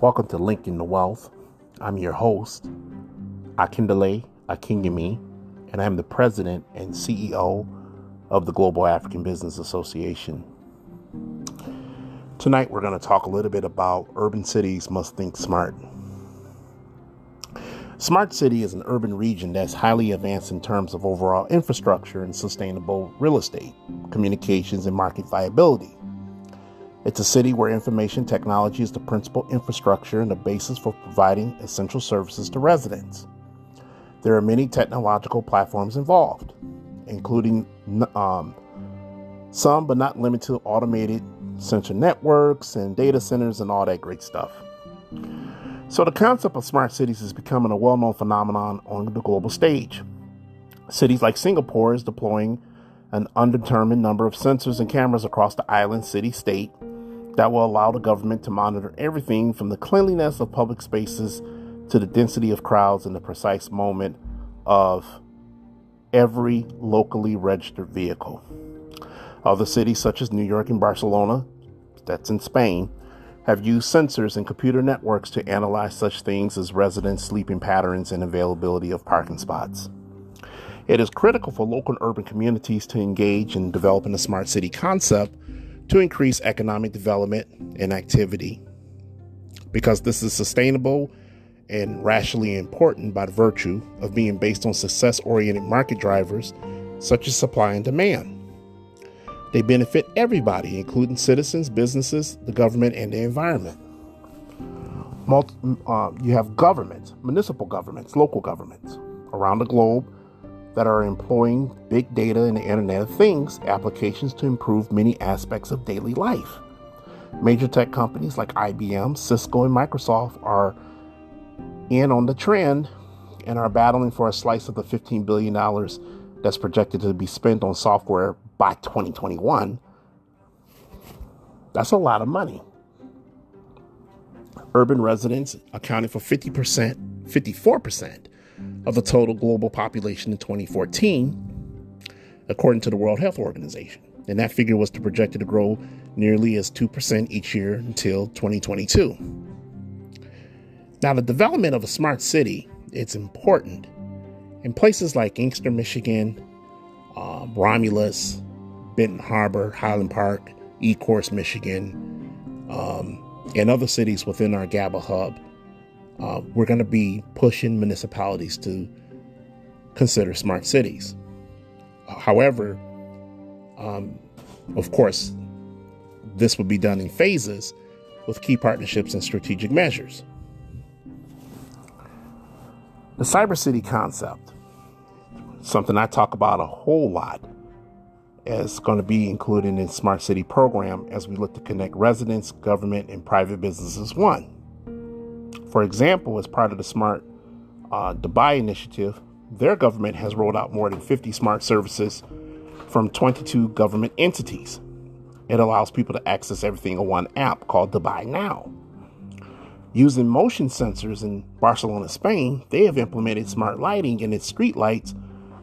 Welcome to Linking the Wealth. I'm your host, Akindele Akinyemi, and I'm the president and CEO of the Global African Business Association. Tonight, we're going to talk a little bit about urban cities must think smart. Smart city is an urban region that's highly advanced in terms of overall infrastructure and sustainable real estate, communications, and market viability. It's a city where information technology is the principal infrastructure and the basis for providing essential services to residents. There are many technological platforms involved, including um, some but not limited to automated central networks and data centers and all that great stuff. So, the concept of smart cities is becoming a well known phenomenon on the global stage. Cities like Singapore is deploying an undetermined number of sensors and cameras across the island city state that will allow the government to monitor everything from the cleanliness of public spaces to the density of crowds and the precise moment of every locally registered vehicle. Other cities, such as New York and Barcelona, that's in Spain, have used sensors and computer networks to analyze such things as residents' sleeping patterns and availability of parking spots. It is critical for local urban communities to engage in developing a smart city concept to increase economic development and activity because this is sustainable and rationally important by virtue of being based on success oriented market drivers such as supply and demand. They benefit everybody, including citizens, businesses, the government, and the environment. Multi, uh, you have governments, municipal governments, local governments around the globe that are employing big data and the Internet of Things applications to improve many aspects of daily life. Major tech companies like IBM, Cisco, and Microsoft are in on the trend and are battling for a slice of the $15 billion that's projected to be spent on software by 2021. That's a lot of money. Urban residents accounted for 50%, 54% of the total global population in 2014, according to the World Health Organization. And that figure was projected to grow nearly as 2% each year until 2022. Now, the development of a smart city, it's important. In places like Inkster, Michigan, um, Romulus, Benton Harbor, Highland Park, Ecorse, Michigan, um, and other cities within our GABA hub, uh, we're going to be pushing municipalities to consider smart cities. However, um, of course, this would be done in phases with key partnerships and strategic measures. The cyber city concept, something I talk about a whole lot, is going to be included in Smart City program as we look to connect residents, government, and private businesses one. For example, as part of the Smart uh, Dubai initiative, their government has rolled out more than 50 smart services from 22 government entities. It allows people to access everything on one app called Dubai Now. Using motion sensors in Barcelona, Spain, they have implemented smart lighting in its street lights,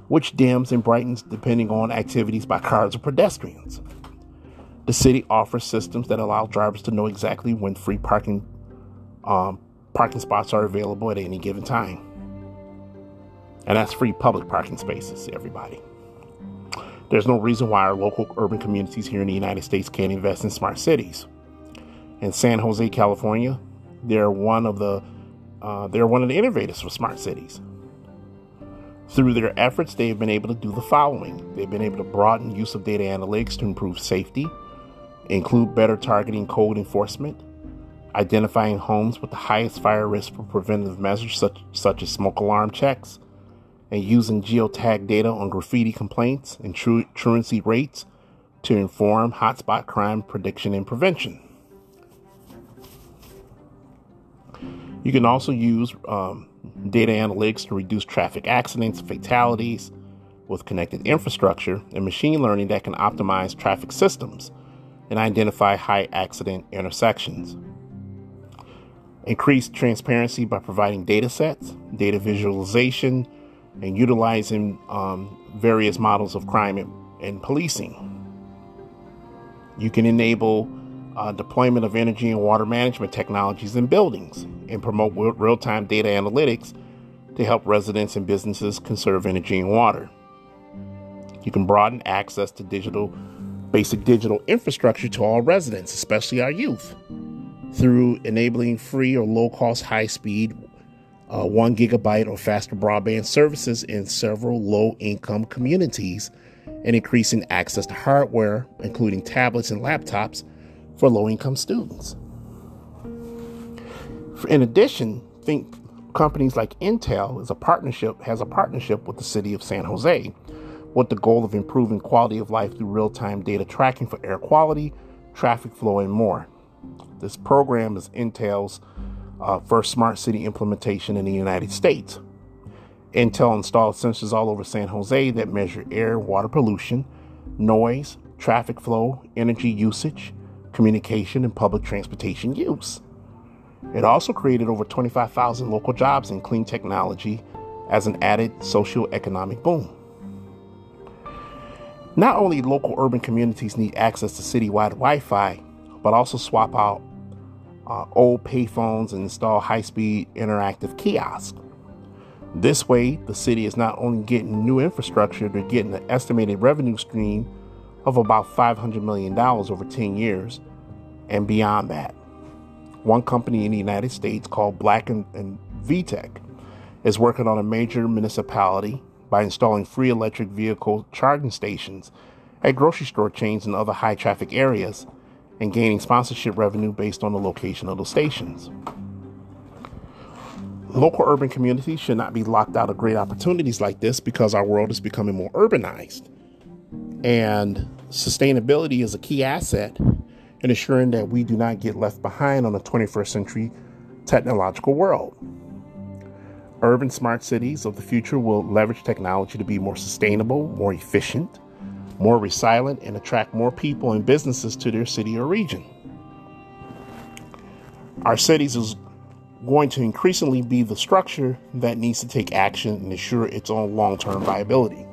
which dims and brightens depending on activities by cars or pedestrians. The city offers systems that allow drivers to know exactly when free parking um, parking spots are available at any given time. And that's free public parking spaces, everybody. There's no reason why our local urban communities here in the United States can't invest in smart cities. In San Jose, California, they're one of the uh, they're one of the innovators for smart cities. Through their efforts, they have been able to do the following. They've been able to broaden use of data analytics to improve safety, include better targeting code enforcement, identifying homes with the highest fire risk for preventative measures such, such as smoke alarm checks, and using geotag data on graffiti complaints and tru- truancy rates to inform hotspot crime prediction and prevention. You can also use um, data analytics to reduce traffic accidents, fatalities with connected infrastructure, and machine learning that can optimize traffic systems and identify high accident intersections. Increase transparency by providing data sets, data visualization, and utilizing um, various models of crime and, and, policing. You can enable uh, deployment of energy and water management technologies in buildings, and promote real time data analytics to help residents and businesses conserve energy and water. You can broaden access to digital, basic digital infrastructure to all residents, especially our youth, through enabling free or low cost, high speed, uh, one gigabyte or faster broadband services in several low income communities and increasing access to hardware, including tablets and laptops, for low income students. In addition, think companies like Intel is a partnership has a partnership with the city of San Jose with the goal of improving quality of life through real-time data tracking for air quality, traffic flow, and more. This program is Intel's uh, first smart city implementation in the United States. Intel installed sensors all over San Jose that measure air, water pollution, noise, traffic flow, energy usage, communication, and public transportation use. It also created over 25,000 local jobs in clean technology as an added socio-economic boom. Not only local urban communities need access to citywide Wi Fi, but also swap out uh, old payphones and install high speed interactive kiosks. This way, the city is not only getting new infrastructure, they're getting an estimated revenue stream of about $500 million over 10 years and beyond that. One company in the United States called Black and, and VTech is working on a major municipality by installing free electric vehicle charging stations at grocery store chains and other high traffic areas and gaining sponsorship revenue based on the location of the stations. Local urban communities should not be locked out of great opportunities like this because our world is becoming more urbanized. And sustainability is a key asset in ensuring that we do not get left behind on the 21st century technological world. Urban smart cities of the future will leverage technology to be more sustainable, more efficient, more resilient, and attract more people and businesses to their city or region. Our cities is going to increasingly be the structure that needs to take action and ensure its own long term viability.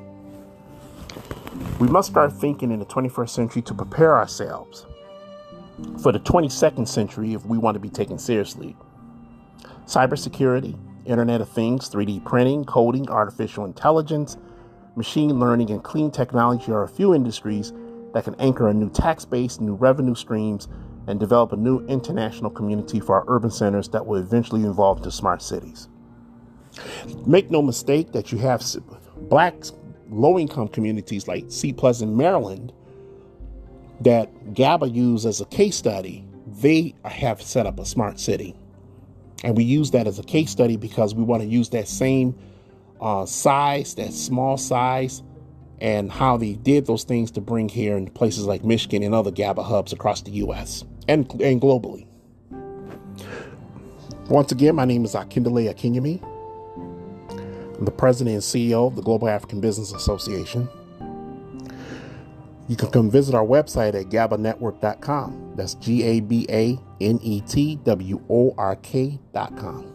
We must start thinking in the 21st century to prepare ourselves for the 22nd century if we want to be taken seriously. Cybersecurity, Internet of Things, 3D printing, coding, artificial intelligence, machine learning, and clean technology are a few industries that can anchor a new tax base, new revenue streams, and develop a new international community for our urban centers that will eventually evolve into smart cities. Make no mistake that you have black low income communities like Seat Pleasant, Maryland, that GABA used as a case study. They have set up a smart city. And we use that as a case study because we want to use that same uh, size, that small size, and how they did those things to bring here in places like Michigan and other GABA hubs across the U.S. and, and globally. Once again, my name is Akindele Akinyemi. I'm the president and CEO of the Global African Business Association. You can come visit our website at gabanetwork.com. That's G A B A N E T W O R K.com.